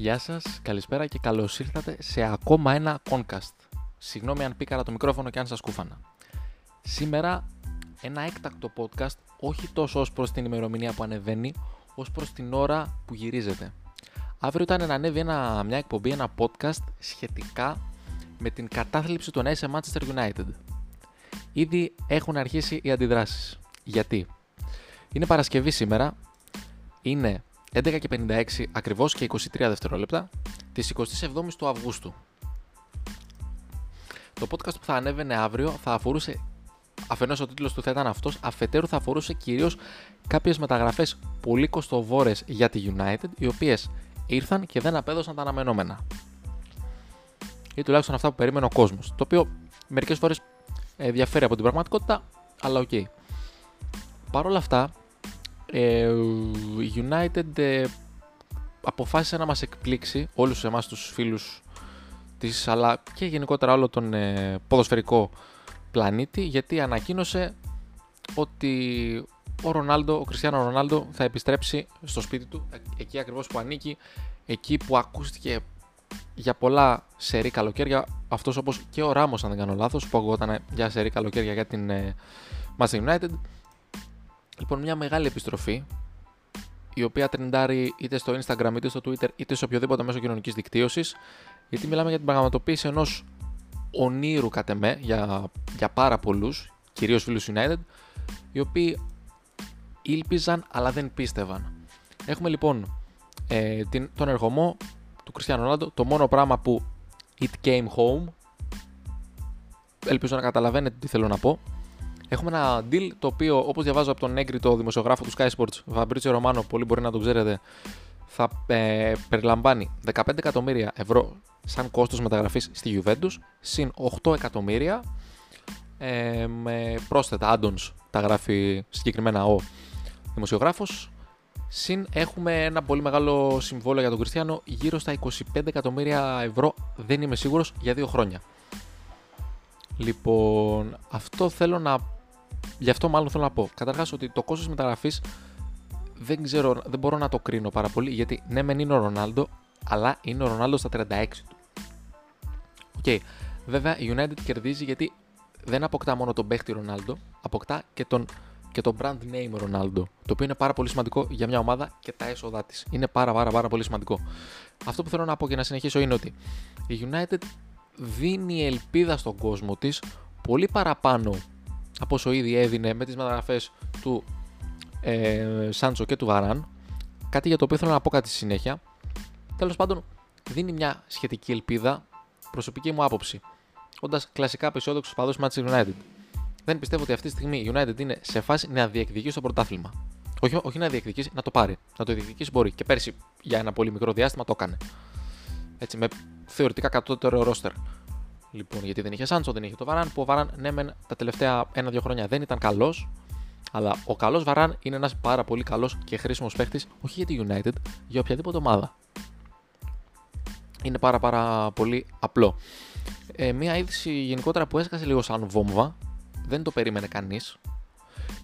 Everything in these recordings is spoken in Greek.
Γεια σας, καλησπέρα και καλώς ήρθατε σε ακόμα ένα Concast. Συγγνώμη αν πήκαρα το μικρόφωνο και αν σας κούφανα. Σήμερα ένα έκτακτο podcast, όχι τόσο ως προς την ημερομηνία που ανεβαίνει, ως προς την ώρα που γυρίζεται. Αύριο ήταν να ανέβει ένα, μια εκπομπή, ένα podcast σχετικά με την κατάθλιψη του Νέου Manchester United. Ήδη έχουν αρχίσει οι αντιδράσεις. Γιατί; Είναι Παρασκευή σήμερα, είναι 11 και 56 ακριβώς και 23 δευτερόλεπτα της 27ης του Αυγούστου. Το podcast που θα ανέβαινε αύριο θα αφορούσε, αφενός ο τίτλος του θα ήταν αυτός, αφετέρου θα αφορούσε κυρίως κάποιες μεταγραφές πολύ κοστοβόρες για τη United, οι οποίες ήρθαν και δεν απέδωσαν τα αναμενόμενα. Ή τουλάχιστον αυτά που περίμενε ο κόσμος, το οποίο μερικές φορές ε, διαφέρει από την πραγματικότητα, αλλά ok. Okay. Παρ' όλα αυτά, ε, η United ε, αποφάσισε να μας εκπλήξει όλους εμάς τους φίλους της αλλά και γενικότερα όλο τον ε, ποδοσφαιρικό πλανήτη γιατί ανακοίνωσε ότι ο Ρονάλντο, ο Κριστιανό Ρονάλντο θα επιστρέψει στο σπίτι του εκεί ακριβώς που ανήκει εκεί που ακούστηκε για πολλά σερή καλοκαίρια αυτός όπως και ο Ράμος αν δεν κάνω λάθος που ακούγονταν για σερή καλοκαίρια για την ε, Manchester United Λοιπόν, μια μεγάλη επιστροφή η οποία τρεντάρει είτε στο Instagram είτε στο Twitter είτε σε οποιοδήποτε μέσο κοινωνικής δικτύωσης. Γιατί μιλάμε για την πραγματοποίηση ενός ονείρου κατ' εμέ για, για πάρα πολλούς, κυρίως φίλους United, οι οποίοι ήλπιζαν αλλά δεν πίστευαν. Έχουμε λοιπόν ε, την, τον εργομό του Κριστιανού Ρονάλντο, το μόνο πράγμα που it came home. Ελπίζω να καταλαβαίνετε τι θέλω να πω. Έχουμε ένα deal το οποίο, όπως διαβάζω από τον έγκριτο δημοσιογράφο του Sky Sports, Φαμπρίτσιο Ρωμάνο, πολύ μπορεί να το ξέρετε, θα ε, περιλαμβάνει 15 εκατομμύρια ευρώ σαν κόστος μεταγραφής στη Juventus, συν 8 εκατομμύρια ε, με πρόσθετα add-ons, τα γράφει συγκεκριμένα ο δημοσιογράφος, συν έχουμε ένα πολύ μεγάλο συμβόλαιο για τον Κριστιανό, γύρω στα 25 εκατομμύρια ευρώ, δεν είμαι σίγουρος, για δύο χρόνια. Λοιπόν, αυτό θέλω να Γι' αυτό μάλλον θέλω να πω. Καταρχάς ότι το κόστος μεταγραφής δεν ξέρω, δεν μπορώ να το κρίνω πάρα πολύ γιατί ναι, μεν είναι ο Ρονάλντο, αλλά είναι ο Ρονάλντο στα 36 του. Ok. Okay. Βέβαια η United κερδίζει γιατί δεν αποκτά μόνο τον παίχτη Ρονάλντο, αποκτά και τον, και τον brand name Ρονάλντο. Το οποίο είναι πάρα πολύ σημαντικό για μια ομάδα και τα έσοδά της. Είναι πάρα, πάρα, πάρα πολύ σημαντικό. Αυτό που θέλω να πω και να συνεχίσω είναι ότι η United δίνει ελπίδα στον κόσμο της πολύ παραπάνω από όσο ήδη έδινε με τις μεταγραφές του ε, Σάντσο και του Βαράν. Κάτι για το οποίο θέλω να πω κάτι στη συνέχεια. Τέλος πάντων, δίνει μια σχετική ελπίδα, προσωπική μου άποψη. Όντας κλασικά απεσιόδοξο παδό Manchester United. Δεν πιστεύω ότι αυτή τη στιγμή η United είναι σε φάση να διεκδικήσει το πρωτάθλημα. Όχι, όχι να διεκδικήσει, να το πάρει. Να το διεκδικήσει μπορεί. Και πέρσι για ένα πολύ μικρό διάστημα το έκανε. Έτσι, με θεωρητικά κατώτερο ρόστερ. Λοιπόν, γιατί δεν είχε Σάντσο, δεν είχε το Βαράν, που ο Βαράν, ναι, μεν τα τελευταία ένα-δύο χρόνια δεν ήταν καλός, αλλά ο καλός Βαράν είναι ένας πάρα πολύ καλός και χρήσιμος παίχτη, όχι για τη United, για οποιαδήποτε ομάδα. Είναι πάρα πάρα πολύ απλό. Ε, μία είδηση γενικότερα που έσκασε λίγο σαν βόμβα, δεν το περίμενε κανείς.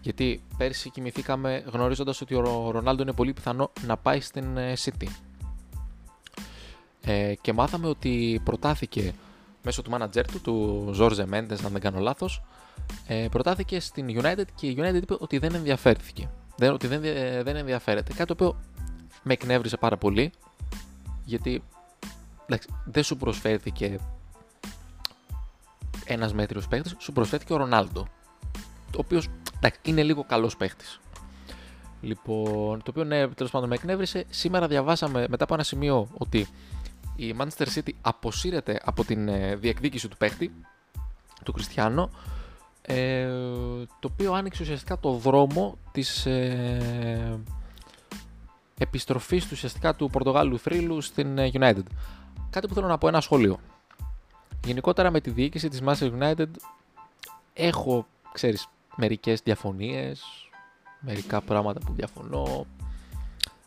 Γιατί πέρσι κοιμηθήκαμε γνωρίζοντας ότι ο Ρονάλντο είναι πολύ πιθανό να πάει στην ε, City. Ε, και μάθαμε ότι προτάθηκε μέσω του manager του, του Ζόρζε Μέντε, αν δεν κάνω λάθος, ε, προτάθηκε στην United και η United είπε ότι δεν ενδιαφέρθηκε. Δεν, ότι δεν, δεν ενδιαφέρεται. Κάτι το οποίο με εκνεύρισε πάρα πολύ, γιατί εντάξει, δεν σου προσφέρθηκε ένας μέτριος παίχτη, σου προσφέρθηκε ο Ρονάλντο. Ο οποίος είναι λίγο καλός παίχτη. Λοιπόν, το οποίο ναι, τέλος πάντων με εκνεύρισε. Σήμερα διαβάσαμε μετά από ένα σημείο ότι η Manchester City αποσύρεται από την ε, διεκδίκηση του παίχτη, του Κριστιανό, ε, το οποίο άνοιξε ουσιαστικά το δρόμο της ε, επιστροφής του ουσιαστικά του Πορτογάλου θρύλου στην ε, United. Κάτι που θέλω να πω ένα σχόλιο. Γενικότερα με τη διοίκηση της Manchester United έχω, ξέρεις, μερικές διαφωνίες, μερικά πράγματα που διαφωνώ,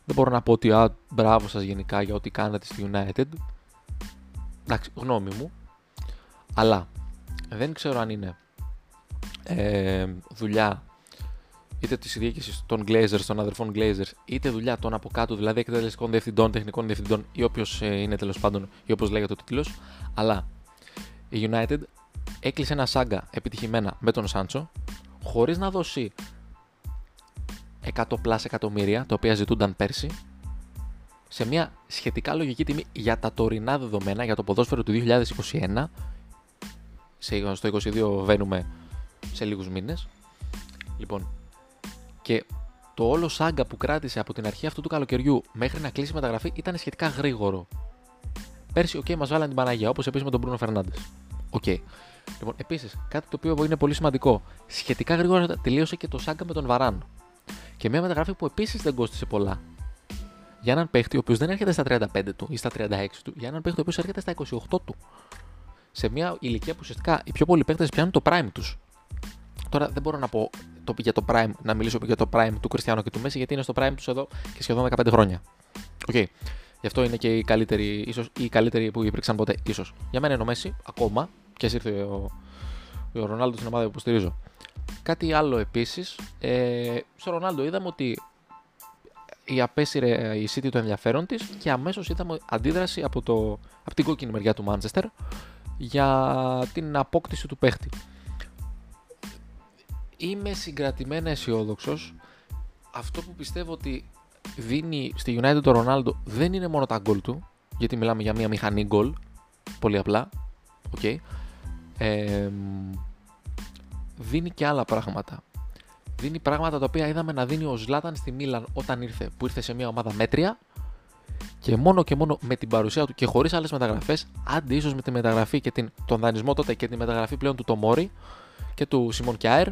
δεν μπορώ να πω ότι α, μπράβο σας γενικά για ό,τι κάνατε στη United. Εντάξει, γνώμη μου. Αλλά δεν ξέρω αν είναι ε, δουλειά είτε της διοίκησης των Glazers, των αδερφών Glazers, είτε δουλειά των από κάτω, δηλαδή εκτελεστικών διευθυντών, τεχνικών διευθυντών ή όποιος είναι τέλος πάντων ή όπως λέγεται ο τίτλος. Αλλά η United έκλεισε ένα σάγκα επιτυχημένα με τον Σάντσο, χωρίς να δώσει 100 πλάς εκατομμύρια, τα οποία ζητούνταν πέρσι, σε μια σχετικά λογική τιμή για τα τωρινά δεδομένα, για το ποδόσφαιρο του 2021. Στο 2022 μπαίνουμε σε λίγους μήνες. Λοιπόν, και το όλο σάγκα που κράτησε από την αρχή αυτού του καλοκαιριού μέχρι να κλείσει η μεταγραφή ήταν σχετικά γρήγορο. Πέρσι, ok, okay, μας βγάλανε την Παναγία, όπως επίσης με τον Μπρούνο Φερνάντες. Ok. Okay. Λοιπόν, επίσης, κάτι το οποίο είναι πολύ σημαντικό. Σχετικά γρήγορα τελείωσε και το σάγκα με τον Βαράν. Και μια μεταγραφή που επίσης δεν κόστησε πολλά. Για έναν παίχτη ο οποίος δεν έρχεται στα 35 του ή στα 36 του, για έναν παίχτη ο οποίος έρχεται στα 28 του. Σε μια ηλικία που ουσιαστικά οι πιο πολλοί παίχτες πιάνουν το prime τους. Τώρα δεν μπορώ να πω το, για το prime, να μιλήσω για το prime του Κριστιανού και του Μέση, γιατί είναι στο prime τους εδώ και σχεδόν 15 χρόνια. Ok. Okay. Γι' αυτό είναι και οι καλύτεροι, ίσως, οι καλύτεροι που υπήρξαν ποτέ, ίσως. Για μένα είναι ο Μέση, ακόμα, και ήρθε ο, ο Ρονάλντο στην ομάδα που υποστηρίζω. Κάτι άλλο επίσης. Ε, στο Ρονάλντο είδαμε ότι η απέσυρε η City το ενδιαφέρον της και αμέσως είδαμε αντίδραση από, το, από την κόκκινη μεριά του Manchester για την απόκτηση του παίχτη. Είμαι συγκρατημένα αισιόδοξος. Αυτό που πιστεύω ότι δίνει στη United το Ρονάλντο δεν είναι μόνο τα γκολ του, γιατί μιλάμε για μια μηχανή γκολ. Πολύ απλά. Okay. Ε, δίνει και άλλα πράγματα. Δίνει πράγματα τα οποία είδαμε να δίνει ο Ζλάταν στη Μίλαν όταν ήρθε, που ήρθε σε μια ομάδα μέτρια και μόνο και μόνο με την παρουσία του και χωρίς άλλες μεταγραφές, άντε ίσως με τη μεταγραφή και την, τον δανεισμό τότε και τη μεταγραφή πλέον του Τομόρι και του Σιμών Κιάερ,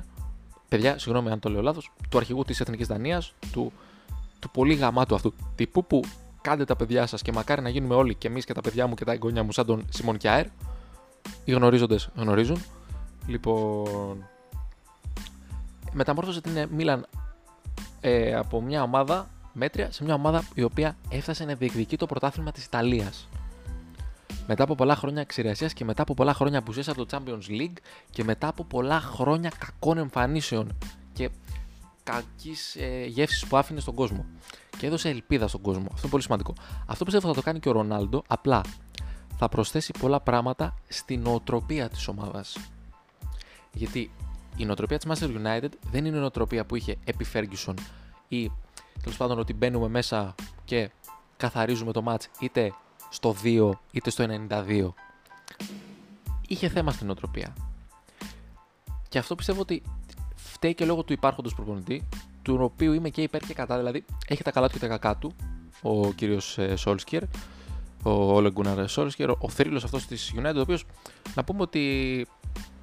παιδιά, συγγνώμη αν το λέω λάθος, του αρχηγού της Εθνικής Δανίας, του, του πολύ γαμάτου αυτού τύπου που κάντε τα παιδιά σας και μακάρι να γίνουμε όλοι και εμείς και τα παιδιά μου και τα εγγόνια μου σαν τον Σιμών Κιάερ. Οι γνωρίζοντες γνωρίζουν. Λοιπόν, μεταμόρφωσε την Μίλαν ε, από μια ομάδα μέτρια σε μια ομάδα η οποία έφτασε να διεκδικεί το πρωτάθλημα της Ιταλίας. Μετά από πολλά χρόνια εξηρεσίας και μετά από πολλά χρόνια απουσίας από το Champions League και μετά από πολλά χρόνια κακών εμφανίσεων και κακής ε, γεύσης που άφηνε στον κόσμο. Και έδωσε ελπίδα στον κόσμο. Αυτό είναι πολύ σημαντικό. Αυτό πιστεύω θα το κάνει και ο Ρονάλντο. Απλά θα προσθέσει πολλά πράγματα στην νοοτροπία της ομάδας. Γιατί η νοοτροπία της Manchester United δεν είναι η νοοτροπία που είχε επί Ferguson ή τέλος πάντων ότι μπαίνουμε μέσα και καθαρίζουμε το match είτε στο 2 είτε στο 92. Είχε θέμα στην νοοτροπία. Και αυτό πιστεύω ότι φταίει και λόγω του υπάρχοντος προπονητή, του οποίου είμαι και υπέρ και κατά. Δηλαδή, έχει τα καλά του και τα κακά του ο κύριος Σόλσκερ, ο Όλε Γκούναρ Σόλσκερ, ο θρύλος αυτός της United, ο οποίος να πούμε ότι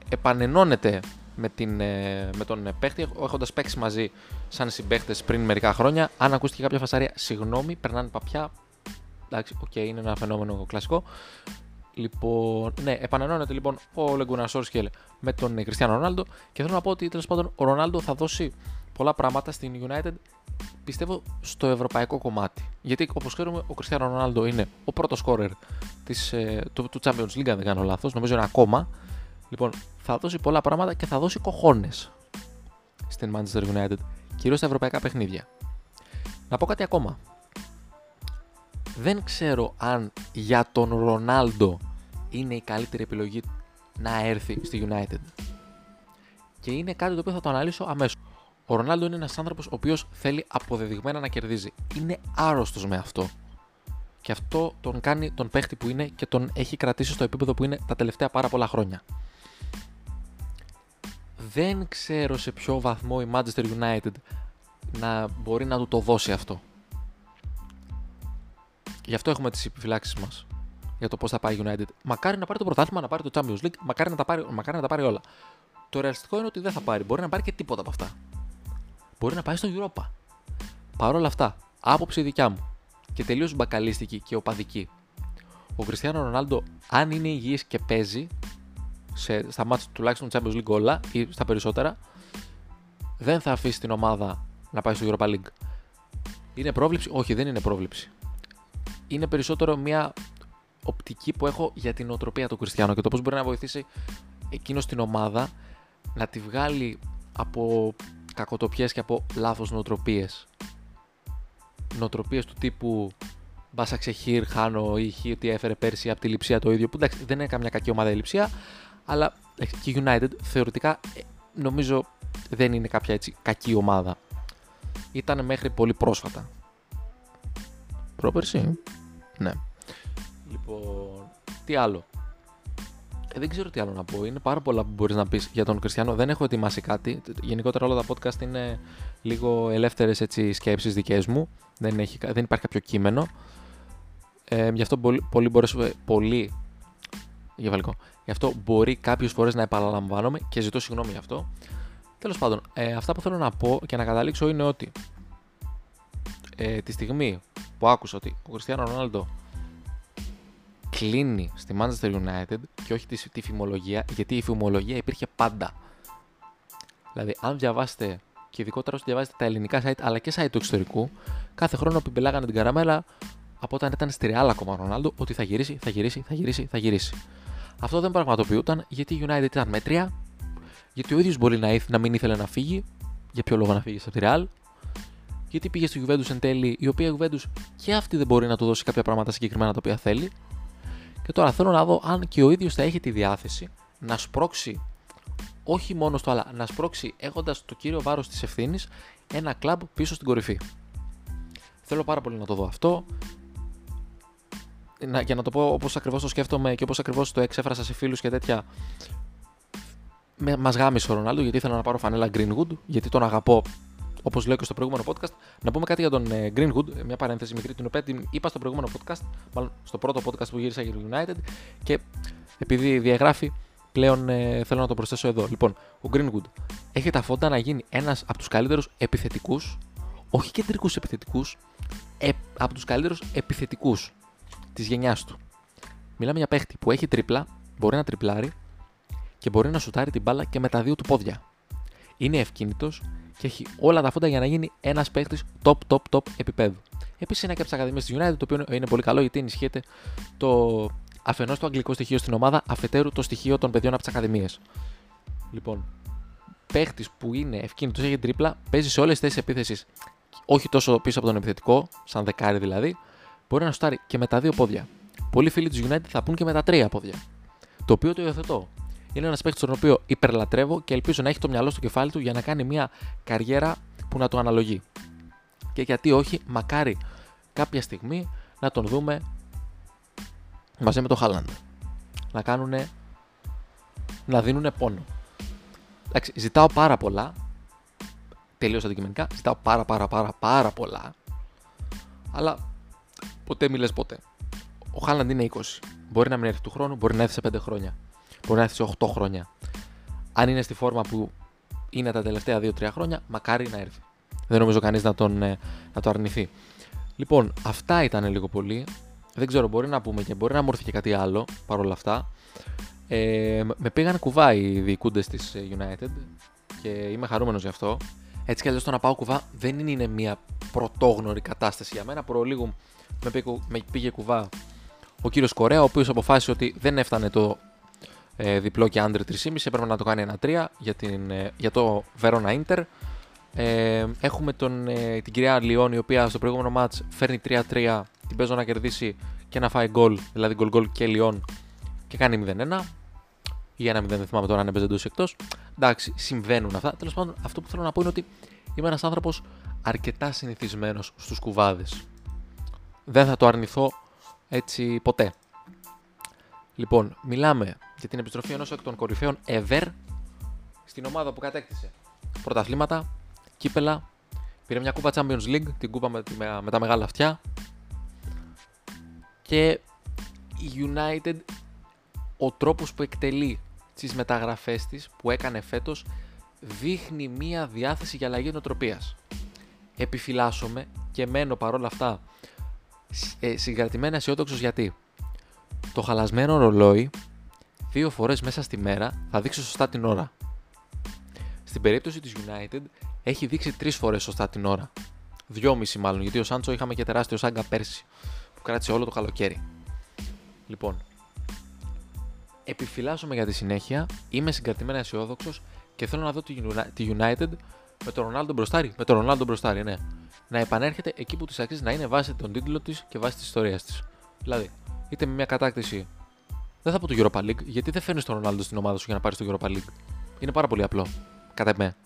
επανενώνεται με, την, ε, με τον παίχτη, έχοντας παίξει μαζί σαν συμπαίχτες πριν μερικά χρόνια. Αν ακούστηκε κάποια φασαρία, συγγνώμη, περνάνε παπιά. Εντάξει, OK, okay, είναι ένα φαινόμενο κλασικό. Λοιπόν, ναι, επανενώνεται λοιπόν ο Λεγκούνα Σόρσκελ με τον Κριστιανό Ρονάλντο και θέλω να πω ότι τέλος πάντων ο Ρονάλντο θα δώσει πολλά πράγματα στην United πιστεύω στο ευρωπαϊκό κομμάτι. Γιατί όπως ξέρουμε, ο Κριστιανό Ρονάλντο είναι ο πρώτος σκόρερ ε, του, του Champions League, αν δεν κάνω λάθος. Νομίζω είναι ακόμα. Λοιπόν, θα δώσει πολλά πράγματα και θα δώσει κοχώνες στην Manchester United, κυρίως στα ευρωπαϊκά παιχνίδια. Να πω κάτι ακόμα. Δεν ξέρω αν για τον Ρονάλντο είναι η καλύτερη επιλογή να έρθει στη United. Και είναι κάτι το οποίο θα το αναλύσω αμέσως. Ο Ρονάλντο είναι ένας άνθρωπος ο οποίος θέλει αποδεδειγμένα να κερδίζει. Είναι άρρωστος με αυτό. Και αυτό τον κάνει τον παίχτη που είναι και τον έχει κρατήσει στο επίπεδο που είναι τα τελευταία πάρα πολλά χρόνια δεν ξέρω σε ποιο βαθμό η Manchester United να μπορεί να του το δώσει αυτό. Γι' αυτό έχουμε τις επιφυλάξεις μας για το πώς θα πάει η United. Μακάρι να πάρει το πρωτάθλημα, να πάρει το Champions League, μακάρι να τα πάρει, μακάρι να τα πάρει όλα. Το ρεαλιστικό είναι ότι δεν θα πάρει. Μπορεί να πάρει και τίποτα από αυτά. Μπορεί να πάει στο Europa. Παρ' όλα αυτά, άποψη δικιά μου και τελείως μπακαλίστικη και οπαδική. Ο Κριστιανό Ρονάλντο, αν είναι υγιής και παίζει, σε, στα μάτια τουλάχιστον Champions League όλα ή στα περισσότερα, δεν θα αφήσει την ομάδα να πάει στο Europa League. Είναι πρόβληψη, όχι δεν είναι πρόβληψη. Είναι περισσότερο μια οπτική που έχω για την οτροπία του Κριστιανού και το πώς μπορεί να βοηθήσει εκείνος την ομάδα να τη βγάλει από κακοτοπιές και από λάθος νοοτροπίες. Νοοτροπίες του τύπου Μπάσα ξεχύρ, χάνω ή χ, ότι έφερε πέρσι από τη λειψία το ίδιο. Που εντάξει, δεν είναι καμιά κακή ομάδα η λειψία, αλλά και η United θεωρητικά ε, νομίζω δεν είναι κάποια έτσι κακή ομάδα. Ήταν μέχρι πολύ πρόσφατα. Πρόπερση. Ναι. Λοιπόν, τι άλλο; Ε, δεν ξέρω τι άλλο να πω. Είναι πάρα πολλά που μπορείς να πεις για τον Κριστιανό. Δεν έχω ετοιμάσει κάτι. Γενικότερα όλα τα podcast είναι λίγο ελεύθερες σκέψεις δικές μου. Δεν, έχει, δεν υπάρχει κάποιο κείμενο. Ε, γι' αυτό πολύ, πολύ, μπορέσουμε, πολύ γεβαλικό. Γι' αυτό μπορεί κάποιες φορές να επαναλαμβάνομαι και ζητώ συγγνώμη γι' αυτό. Τέλος πάντων, ε, αυτά που θέλω να πω και να καταλήξω είναι ότι ε, τη στιγμή που άκουσα ότι ο Κριστιανό Ρονάλντο κλείνει στη Manchester United και όχι τη, τη φημολογία, γιατί η φημολογία υπήρχε πάντα. Δηλαδή, αν διαβάσετε και ειδικότερα όσο διαβάζετε τα ελληνικά site αλλά και site του εξωτερικού, κάθε χρόνο πιμπελάγανε την καραμέλα από όταν ήταν στη Real ακόμα ο Ρονάλντο ότι θα γυρίσει, θα γυρίσει, θα γυρίσει, θα γυρίσει. Αυτό δεν πραγματοποιούταν γιατί η United ήταν μέτρια, γιατί ο ίδιος μπορεί να, να μην ήθελε να φύγει. Για ποιο λόγο να φύγει από τη Real, γιατί πήγε στη Juventus εν τέλει, η οποία Juventus και αυτή δεν μπορεί να του δώσει κάποια πράγματα συγκεκριμένα τα οποία θέλει. Και τώρα θέλω να δω αν και ο ίδιος θα έχει τη διάθεση να σπρώξει όχι μόνο στο αλλά να σπρώξει έχοντας το κύριο βάρος της ευθύνης ένα κλαμπ πίσω στην κορυφή. Θέλω πάρα πολύ να το δω αυτό. Να, για να το πω όπως ακριβώς το σκέφτομαι και όπως ακριβώς το εξέφρασα σε φίλους και τέτοια. Μας γάμισε ο Ρονάλντο γιατί ήθελα να πάρω φανέλα Greenwood, γιατί τον αγαπώ όπως λέω και στο προηγούμενο podcast. Να πούμε κάτι για τον ε, Greenwood, μια παρένθεση μικρή, την οποία την είπα στο προηγούμενο podcast, μάλλον στο πρώτο podcast που γύρισα για το United και επειδή διαγράφει, πλέον ε, θέλω να το προσθέσω εδώ. Λοιπόν, ο Greenwood έχει τα φόντα να γίνει ένας από τους καλύτερους επιθετικούς, όχι κεντρικούς επιθετικούς, ε, από τους καλύτερους επιθετικούς της γενιάς του. Μιλάμε για παίχτη που έχει τρίπλα, μπορεί να τριπλάρει και μπορεί να σουτάρει την μπάλα και με τα δύο του πόδια. Είναι ευκίνητος και έχει όλα τα φόντα για να γίνει ένας παίχτης top, top, top επίπεδου. Επίσης είναι και από τις Ακαδημίες της United, το οποίο είναι πολύ καλό γιατί ενισχύεται το αφενός το αγγλικό στοιχείο στην ομάδα, αφετέρου το στοιχείο των παιδιών από τις Ακαδημίες. Λοιπόν, παίχτης που είναι ευκίνητος, έχει τρίπλα, παίζει σε όλες τις θέσεις επίθεσης, όχι τόσο πίσω από τον επιθετικό, σαν δεκάρι δηλαδή, μπορεί να στάρει και με τα δύο πόδια. Πολλοί φίλοι του United θα πούν και με τα τρία πόδια. Το οποίο το υιοθετώ. Είναι ένας παίκτης τον οποίο υπερλατρεύω και ελπίζω να έχει το μυαλό στο κεφάλι του για να κάνει μια καριέρα που να το αναλογεί. Και γιατί όχι, μακάρι κάποια στιγμή να τον δούμε μαζί με τον Χάλαντ. Να κάνουν. να δίνουν πόνο. Εντάξει, ζητάω πάρα πολλά. Τελείως αντικειμενικά. Ζητάω πάρα πάρα πάρα πάρα πολλά. Αλλά ποτέ μιλέ ποτέ. Ο Χάλαντ είναι 20. Μπορεί να μην έρθει του χρόνου, μπορεί να έρθει σε 5 χρόνια. Μπορεί να έρθει σε 8 χρόνια. Αν είναι στη φόρμα που είναι τα τελευταία 2-3 χρόνια, μακάρι να έρθει. Δεν νομίζω κανείς να, τον, ε, να το αρνηθεί. Λοιπόν, αυτά ήταν λίγο πολύ. Δεν ξέρω, μπορεί να πούμε και μπορεί να μου έρθει και κάτι άλλο παρόλα αυτά. Ε, με πήγαν κουβά οι διοικούντες της ε, United και είμαι χαρούμενος γι' αυτό. Έτσι κι αλλιώς το να πάω κουβά δεν είναι μια πρωτόγνωρη κατάσταση για μένα. Προλίγου με πήγε, με πήγε κουβά ο κύριος Κορέα, ο οποίος αποφάσισε ότι δεν έφτανε το ε, διπλό και άντρε 3,5, έπρεπε να το κάνει ένα 3 για, την, ε, για το Verona Inter. Ε, έχουμε τον, ε, την κυρία Λιόν η οποία στο προηγούμενο match φέρνει 3-3, την παίζω να κερδίσει και να φάει γκολ, δηλαδή γκολ γκολ και Λιόν και κάνει 0-1 ή 1-0, δεν θυμάμαι τώρα αν έπαιζε εντός εκτός. Εντάξει, συμβαίνουν αυτά. Τέλος πάντων, αυτό που θέλω να πω είναι ότι είμαι ένας άνθρωπος αρκετά συνηθισμένος στους κουβάδες. Δεν θα το αρνηθώ έτσι ποτέ. Λοιπόν, μιλάμε για την επιστροφή ενός εκ των κορυφαίων ever στην ομάδα που κατέκτησε πρωταθλήματα, κύπελα, πήρε μια κούπα Champions League, την κούπα με, με τα μεγάλα αυτιά και η United ο τρόπος που εκτελεί τις μεταγραφές της που έκανε φέτος δείχνει μία διάθεση για αλλαγή νοοτροπίας. Επιφυλάσσομαι και μένω παρόλα αυτά ε, συγκρατημένα αισιόδοξος γιατί το χαλασμένο ρολόι δύο φορές μέσα στη μέρα θα δείξει σωστά την ώρα. Στην περίπτωση της United έχει δείξει τρεις φορές σωστά την ώρα. Δυόμιση μάλλον, γιατί ο Σάντσο είχαμε και τεράστιο σάγκα πέρσι που κράτησε όλο το καλοκαίρι. Λοιπόν, επιφυλάσσομαι για τη συνέχεια, είμαι συγκρατημένα αισιόδοξος και θέλω να δω τη United Με τον Ρονάλντο μπροστάρι. Με τον Ρονάλντο μπροστάρι, ναι. Να επανέρχεται εκεί που της αξίζει να είναι βάσει τον τίτλο της και βάσει της ιστορίας της. Δηλαδή, είτε με μια κατάκτηση. Δεν θα πω το Europa League, γιατί δεν φέρνεις τον Ρονάλντο στην ομάδα σου για να πάρεις το Europa League. Είναι πάρα πολύ απλό. Κατά εμέ.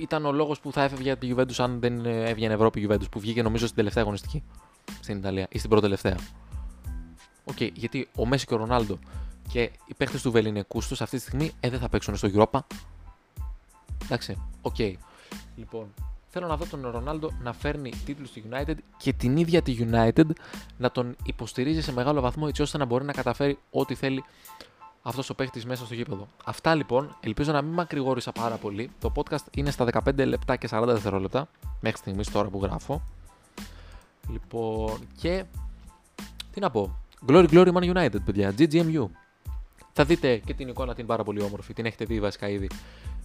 Ήταν ο λόγος που θα έφευγε από τη Juventus αν δεν έβγαινε Ευρώπη η Juventus, που βγήκε νομίζω στην τελευταία αγωνιστική στην Ιταλία ή στην προτελευταία. OK, okay, γιατί ο Μέσι και ο Ρονάλντο και οι παίχτες του βεληνεκούς του αυτή τη στιγμή ε, δεν θα παίξουν στο Europa. Εντάξει, OK. Okay. Λοιπόν, θέλω να δω τον Ρονάλντο να φέρνει τίτλους στη United και την ίδια τη United να τον υποστηρίζει σε μεγάλο βαθμό έτσι ώστε να μπορεί να καταφέρει ό,τι θέλει αυτός ο παίχτης μέσα στο γήπεδο. Αυτά λοιπόν. Ελπίζω να μην μακρηγόρησα πάρα πολύ. Το podcast είναι στα 15 λεπτά και 40 δευτερόλεπτα μέχρι στιγμής τώρα που γράφω. Λοιπόν, και τι να πω. Glory Glory Man United, παιδιά. GGMU. Θα δείτε και την εικόνα την πάρα πολύ όμορφη. Την έχετε δει βασικά ήδη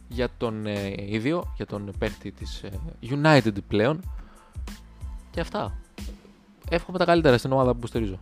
για τον ε, ίδιο, για τον παίχτη της ε, United πλέον. Και αυτά. Εύχομαι τα καλύτερα στην ομάδα που στηρίζω.